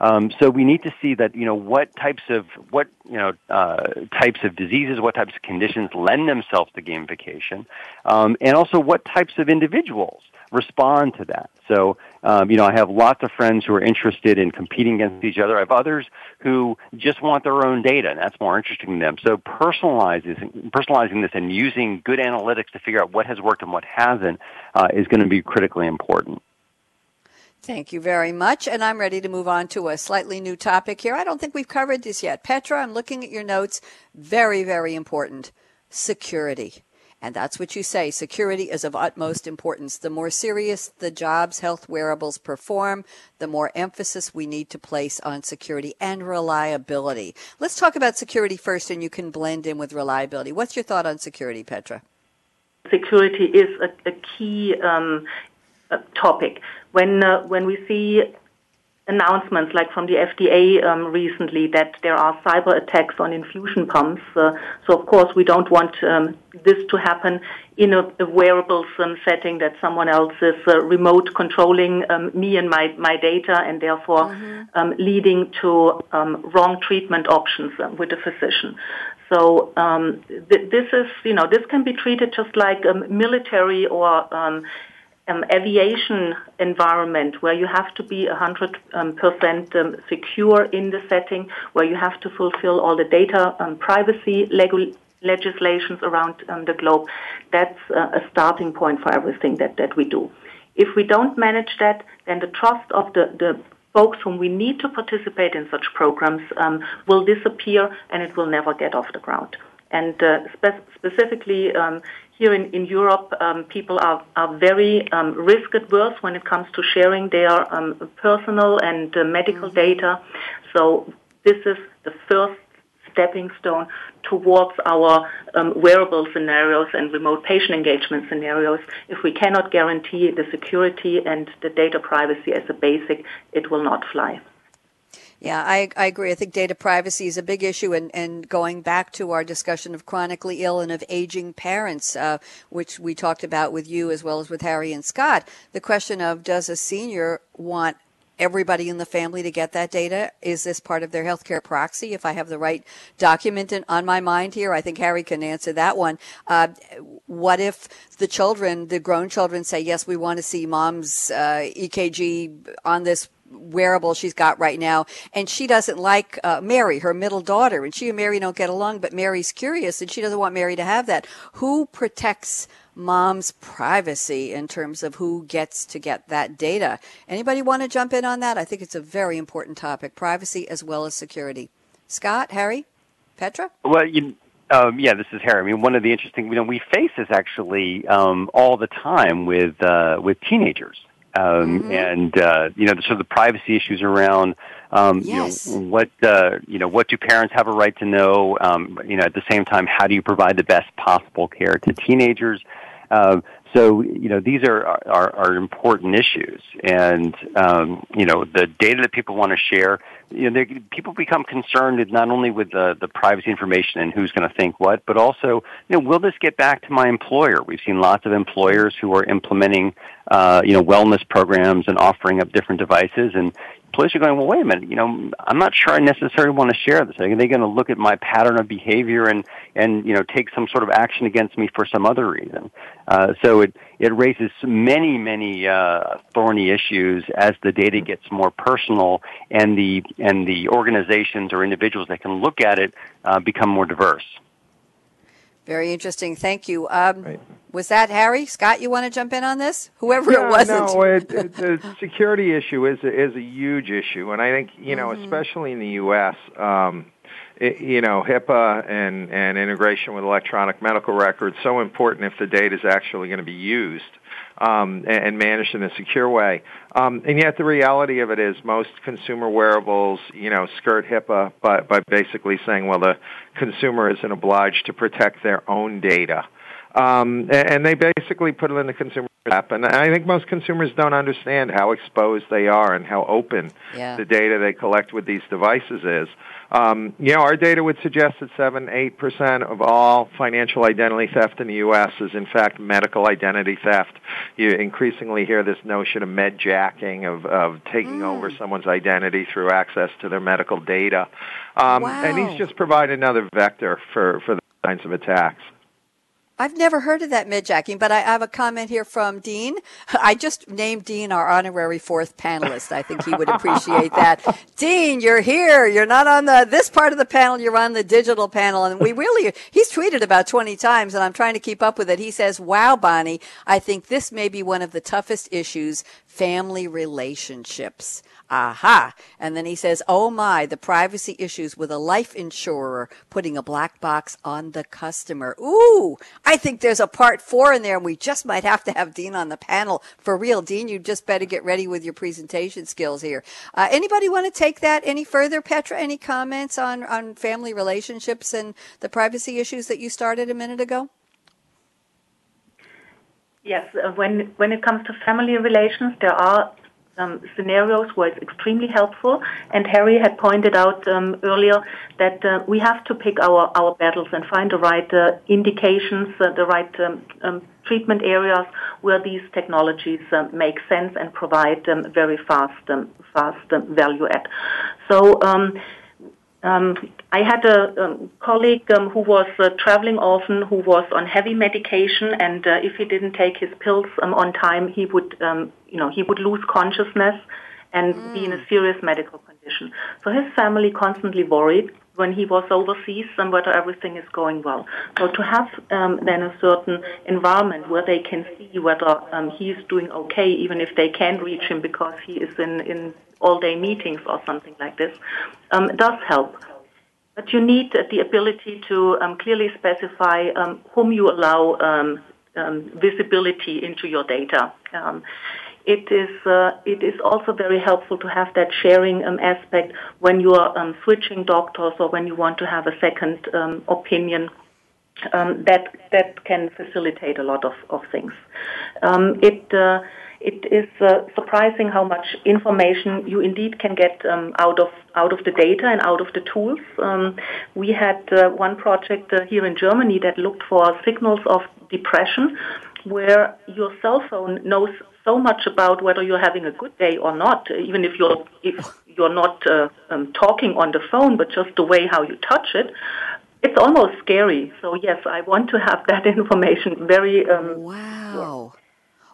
Um, so we need to see that you know what types of what you know uh, types of diseases, what types of conditions lend themselves to gamification, um, and also what types of individuals respond to that. So, um, you know, I have lots of friends who are interested in competing against each other. I have others who just want their own data, and that's more interesting to them. So, personalizing, personalizing this and using good analytics to figure out what has worked and what hasn't uh, is going to be critically important. Thank you very much. And I'm ready to move on to a slightly new topic here. I don't think we've covered this yet. Petra, I'm looking at your notes. Very, very important. Security. And that's what you say. Security is of utmost importance. The more serious the jobs health wearables perform, the more emphasis we need to place on security and reliability. Let's talk about security first, and you can blend in with reliability. What's your thought on security, Petra? Security is a, a key um, topic. When uh, when we see announcements like from the FDA um, recently that there are cyber attacks on infusion pumps. Uh, so of course we don't want um, this to happen in a, a wearables um, setting that someone else is uh, remote controlling um, me and my, my data and therefore mm-hmm. Um, leading to um, wrong treatment options with the physician. So th- this is, you know, this can be treated just like military or um, aviation environment where you have to be 100 um, percent, um, secure in the setting, where you have to fulfill all the data um, privacy leg- legislations around um, the globe, that's uh, a starting point for everything that, that we do. If we don't manage that, then the trust of the, the folks whom we need to participate in such programs um, will disappear and it will never get off the ground. And uh, spe- specifically um, here in, in Europe, um, people are, are very um, risk adverse when it comes to sharing their um, personal and uh, medical mm-hmm. data. So this is the first stepping stone towards our um, wearable scenarios and remote patient engagement scenarios. If we cannot guarantee the security and the data privacy as a basic, it will not fly. Yeah, I, I agree. I think data privacy is a big issue. And, and going back to our discussion of chronically ill and of aging parents, uh, which we talked about with you as well as with Harry and Scott, the question of does a senior want everybody in the family to get that data? Is this part of their healthcare proxy? If I have the right document in, on my mind here, I think Harry can answer that one. Uh, what if the children, the grown children, say, yes, we want to see mom's uh, EKG on this wearable she's got right now, and she doesn't like uh, Mary, her middle daughter, and she and Mary don't get along, but Mary's curious and she doesn't want Mary to have that. Who protects mom's privacy in terms of who gets to get that data? Anybody want to jump in on that? I think it's a very important topic, privacy as well as security. Scott, Harry, Petra? Well, you, um, yeah, this is Harry. I mean, one of the interesting, you know, we face this actually um, all the time with uh, with teenagers. Um, mm-hmm. and uh, you know, so the privacy issues around, um, yes. you know, what uh, you know, what do parents have a right to know? Um, you know, at the same time, how do you provide the best possible care to teenagers? Uh, so you know, these are are, are important issues, and um, you know, the data that people want to share. You know, people become concerned not only with the the privacy information and who's going to think what, but also, you know, will this get back to my employer? We've seen lots of employers who are implementing uh, you know, wellness programs and offering up different devices. And employees are going, well, wait a minute, you know, I'm not sure I necessarily want to share this. Are they going to look at my pattern of behavior and, and, you know, take some sort of action against me for some other reason? Uh, so it, it raises many, many, uh, thorny issues as the data gets more personal and the, and the organizations or individuals that can look at it, uh, become more diverse. Very interesting. Thank you. Um, right. Was that Harry Scott? You want to jump in on this? Whoever yeah, it wasn't. No, it, it, the security issue is a, is a huge issue, and I think you know, mm-hmm. especially in the U.S. Um, it, you know, HIPAA and and integration with electronic medical records so important if the data is actually going to be used um, and managed in a secure way. Um, and yet the reality of it is most consumer wearables, you know, skirt HIPAA by, by basically saying, well, the consumer isn't obliged to protect their own data. Um, and they basically put it in the consumer app. And I think most consumers don't understand how exposed they are and how open yeah. the data they collect with these devices is. Um, you know, our data would suggest that 7 8% of all financial identity theft in the U.S. is, in fact, medical identity theft. You increasingly hear this notion of medjacking, of, of taking mm. over someone's identity through access to their medical data. Um, wow. And these just provide another vector for, for the kinds of attacks. I've never heard of that medjacking, but I have a comment here from Dean. I just named Dean our honorary fourth panelist. I think he would appreciate that. Dean, you're here. You're not on the this part of the panel. You're on the digital panel, and we really he's tweeted about 20 times, and I'm trying to keep up with it. He says, "Wow, Bonnie, I think this may be one of the toughest issues: family relationships." Aha. And then he says, Oh my, the privacy issues with a life insurer putting a black box on the customer. Ooh, I think there's a part four in there and we just might have to have Dean on the panel. For real, Dean, you just better get ready with your presentation skills here. Uh, anybody want to take that any further? Petra, any comments on, on family relationships and the privacy issues that you started a minute ago? Yes, uh, when when it comes to family relations, there are um, scenarios where it's extremely helpful. And Harry had pointed out um, earlier that uh, we have to pick our, our battles and find the right uh, indications, uh, the right um, um treatment areas where these technologies uh, make sense and provide um, very fast, fast value add. So um, I had a um, colleague um, who was uh, traveling often, who was on heavy medication, and uh, if he didn't take his pills um, on time, he would, um, you know, he would lose consciousness and mm. be in a mm. serious medical condition. So his family constantly worried when he was overseas and whether everything is going well. So to have um, then a certain environment where they can see whether um, he is doing okay, even if they can't reach him because he is in, in all-day meetings or something like this, um, does help. But you need the ability to um, clearly specify um, whom you allow um, um, visibility into your data. Um, it is uh, it is also very helpful to have that sharing aspect when you are switching doctors or when you want to have a second opinion um, that that can facilitate a lot of, of things. Um, it uh, it is uh, surprising how much information you indeed can get um, out of out of the data and out of the tools. Um, we had uh, one project uh, here in Germany that looked for signals of depression, where your cell phone knows so much about whether you're having a good day or not, even if you're if you're not uh, um, talking on the phone, but just the way how you touch it. It's almost scary. So yes, I want to have that information very. Um, wow.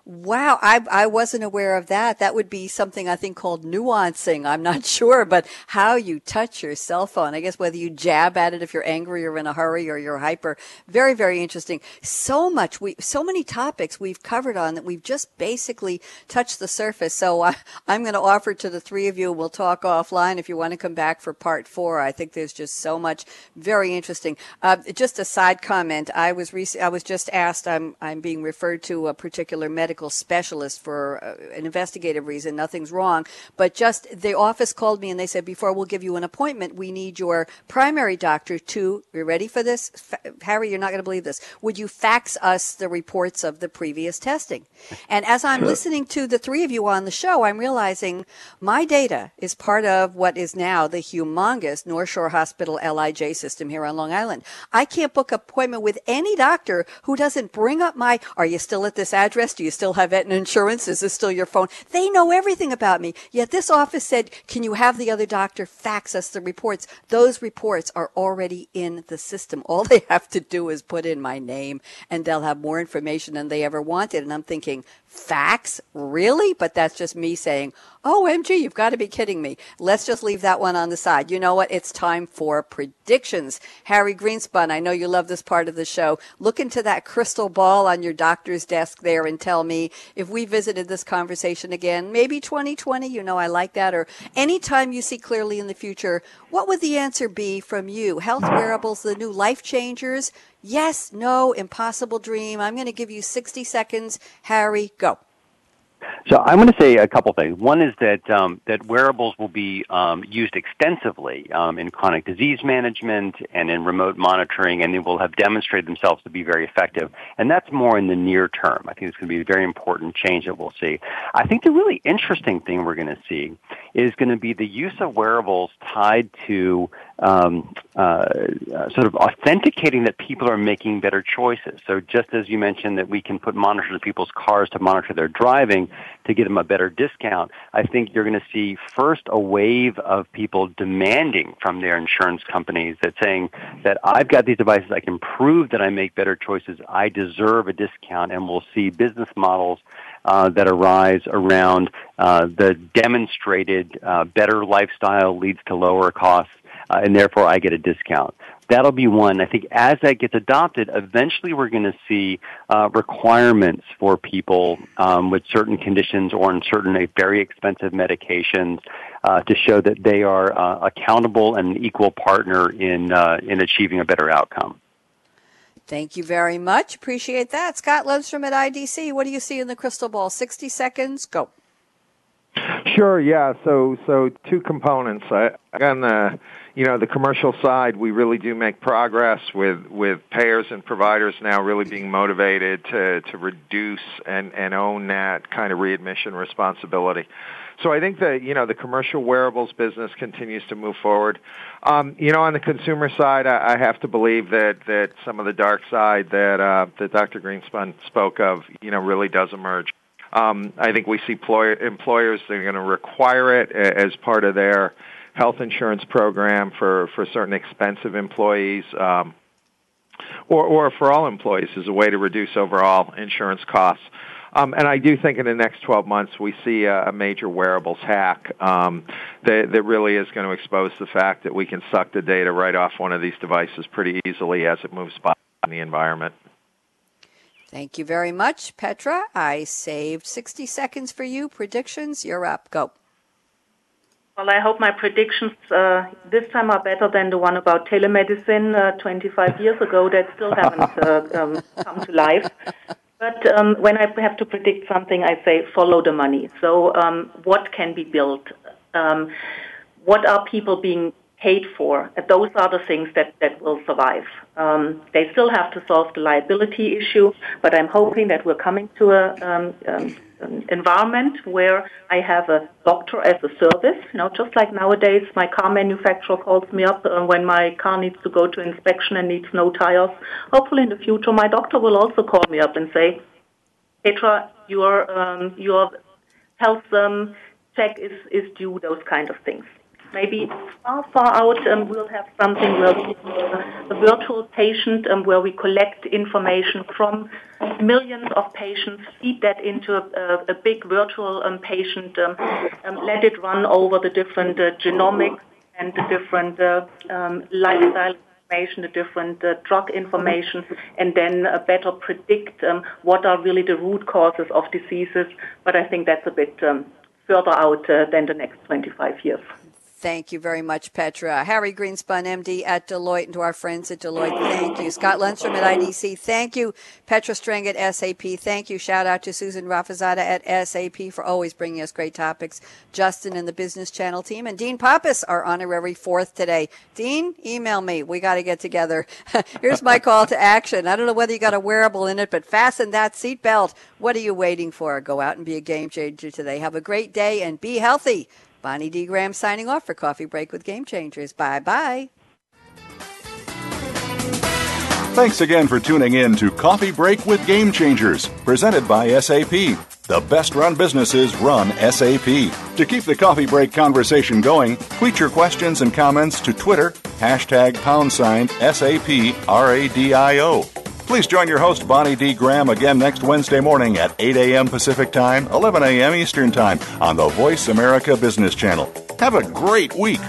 Wow, I, I wasn't aware of that. That would be something I think called nuancing. I'm not sure, but how you touch your cell phone. I guess whether you jab at it if you're angry or in a hurry or you're hyper. Very, very interesting. So much we, so many topics we've covered on that we've just basically touched the surface. So I, I'm going to offer to the three of you. We'll talk offline if you want to come back for part four. I think there's just so much very interesting. Uh, just a side comment. I was rec- I was just asked. I'm I'm being referred to a particular medical medical specialist for uh, an investigative reason. Nothing's wrong. But just the office called me and they said, before we'll give you an appointment, we need your primary doctor to, you ready for this? F- Harry, you're not going to believe this. Would you fax us the reports of the previous testing? And as I'm listening to the three of you on the show, I'm realizing my data is part of what is now the humongous North Shore Hospital LIJ system here on Long Island. I can't book an appointment with any doctor who doesn't bring up my, are you still at this address? Do you still still have Aetna insurance? Is this still your phone? They know everything about me. Yet this office said, can you have the other doctor fax us the reports? Those reports are already in the system. All they have to do is put in my name and they'll have more information than they ever wanted. And I'm thinking, fax? Really? But that's just me saying, oh, MG, you've got to be kidding me. Let's just leave that one on the side. You know what? It's time for predictions. Harry Greenspun, I know you love this part of the show. Look into that crystal ball on your doctor's desk there and tell me if we visited this conversation again, maybe 2020, you know I like that, or anytime you see clearly in the future, what would the answer be from you? Health wearables, the new life changers? Yes, no, impossible dream. I'm going to give you 60 seconds. Harry, go. So I'm going to say a couple things. One is that um, that wearables will be um, used extensively um, in chronic disease management and in remote monitoring, and they will have demonstrated themselves to be very effective. And that's more in the near term. I think it's going to be a very important change that we'll see. I think the really interesting thing we're going to see is going to be the use of wearables tied to um, uh, uh, sort of authenticating that people are making better choices. So just as you mentioned that we can put monitors in people's cars to monitor their driving to get them a better discount, I think you're going to see first a wave of people demanding from their insurance companies that saying that I've got these devices, I can prove that I make better choices, I deserve a discount, and we'll see business models uh, that arise around uh, the demonstrated uh, better lifestyle leads to lower costs uh, and therefore I get a discount. That'll be one. I think as that gets adopted, eventually we're going to see uh, requirements for people um, with certain conditions or in certain very expensive medications uh, to show that they are accountable and an equal partner in uh, in achieving a better outcome. Thank you very much. Appreciate that. Scott Lundstrom at IDC. What do you see in the crystal ball? 60 seconds. Go. Sure. Yeah. So, so two components. I, on the you know, the commercial side, we really do make progress with, with payers and providers now really being motivated to, to reduce and, and own that kind of readmission responsibility. So I think that, you know, the commercial wearables business continues to move forward. Um, you know, on the consumer side, I, I have to believe that, that some of the dark side that, uh, that Dr. Greenspun spoke of, you know, really does emerge. Um, I think we see employer, employers that are going to require it as part of their health insurance program for, for certain expensive employees, um, or, or for all employees as a way to reduce overall insurance costs. Um, and I do think in the next 12 months we see a, a major wearables hack um, that, that really is going to expose the fact that we can suck the data right off one of these devices pretty easily as it moves by in the environment. Thank you very much, Petra. I saved 60 seconds for you. Predictions, you're up. Go. Well, I hope my predictions uh, this time are better than the one about telemedicine uh, 25 years ago that still haven't uh, um, come to life. But um, when I have to predict something, I say follow the money. So, um, what can be built? Um, what are people being paid for? Those are the things that, that will survive. Um, they still have to solve the liability issue, but I'm hoping that we're coming to a um, um, environment where I have a doctor as a service. You know, just like nowadays, my car manufacturer calls me up uh, when my car needs to go to inspection and needs no tires. Hopefully, in the future, my doctor will also call me up and say, "Petra, your um, your health um, check is is due." Those kind of things maybe far, far out, um, we'll have something where we a virtual patient um, where we collect information from millions of patients, feed that into a, a big virtual um, patient, um, um, let it run over the different uh, genomics and the different uh, um, lifestyle information, the different uh, drug information, and then uh, better predict um, what are really the root causes of diseases. But I think that's a bit um, further out uh, than the next 25 years. Thank you very much, Petra. Harry Greenspun, MD at Deloitte, and to our friends at Deloitte, thank you. Scott Lundstrom at IDC, thank you. Petra Strang at SAP, thank you. Shout out to Susan Rafazada at SAP for always bringing us great topics. Justin and the Business Channel team, and Dean Pappas, our honorary fourth today. Dean, email me. We got to get together. Here's my call to action. I don't know whether you got a wearable in it, but fasten that seatbelt. What are you waiting for? Go out and be a game changer today. Have a great day and be healthy. Bonnie D. Graham signing off for Coffee Break with Game Changers. Bye bye. Thanks again for tuning in to Coffee Break with Game Changers, presented by SAP. The best run businesses run SAP. To keep the coffee break conversation going, tweet your questions and comments to Twitter, hashtag pound sign SAP RADIO. Please join your host, Bonnie D. Graham, again next Wednesday morning at 8 a.m. Pacific Time, 11 a.m. Eastern Time on the VoiceAmerica Business Channel. Have a great week.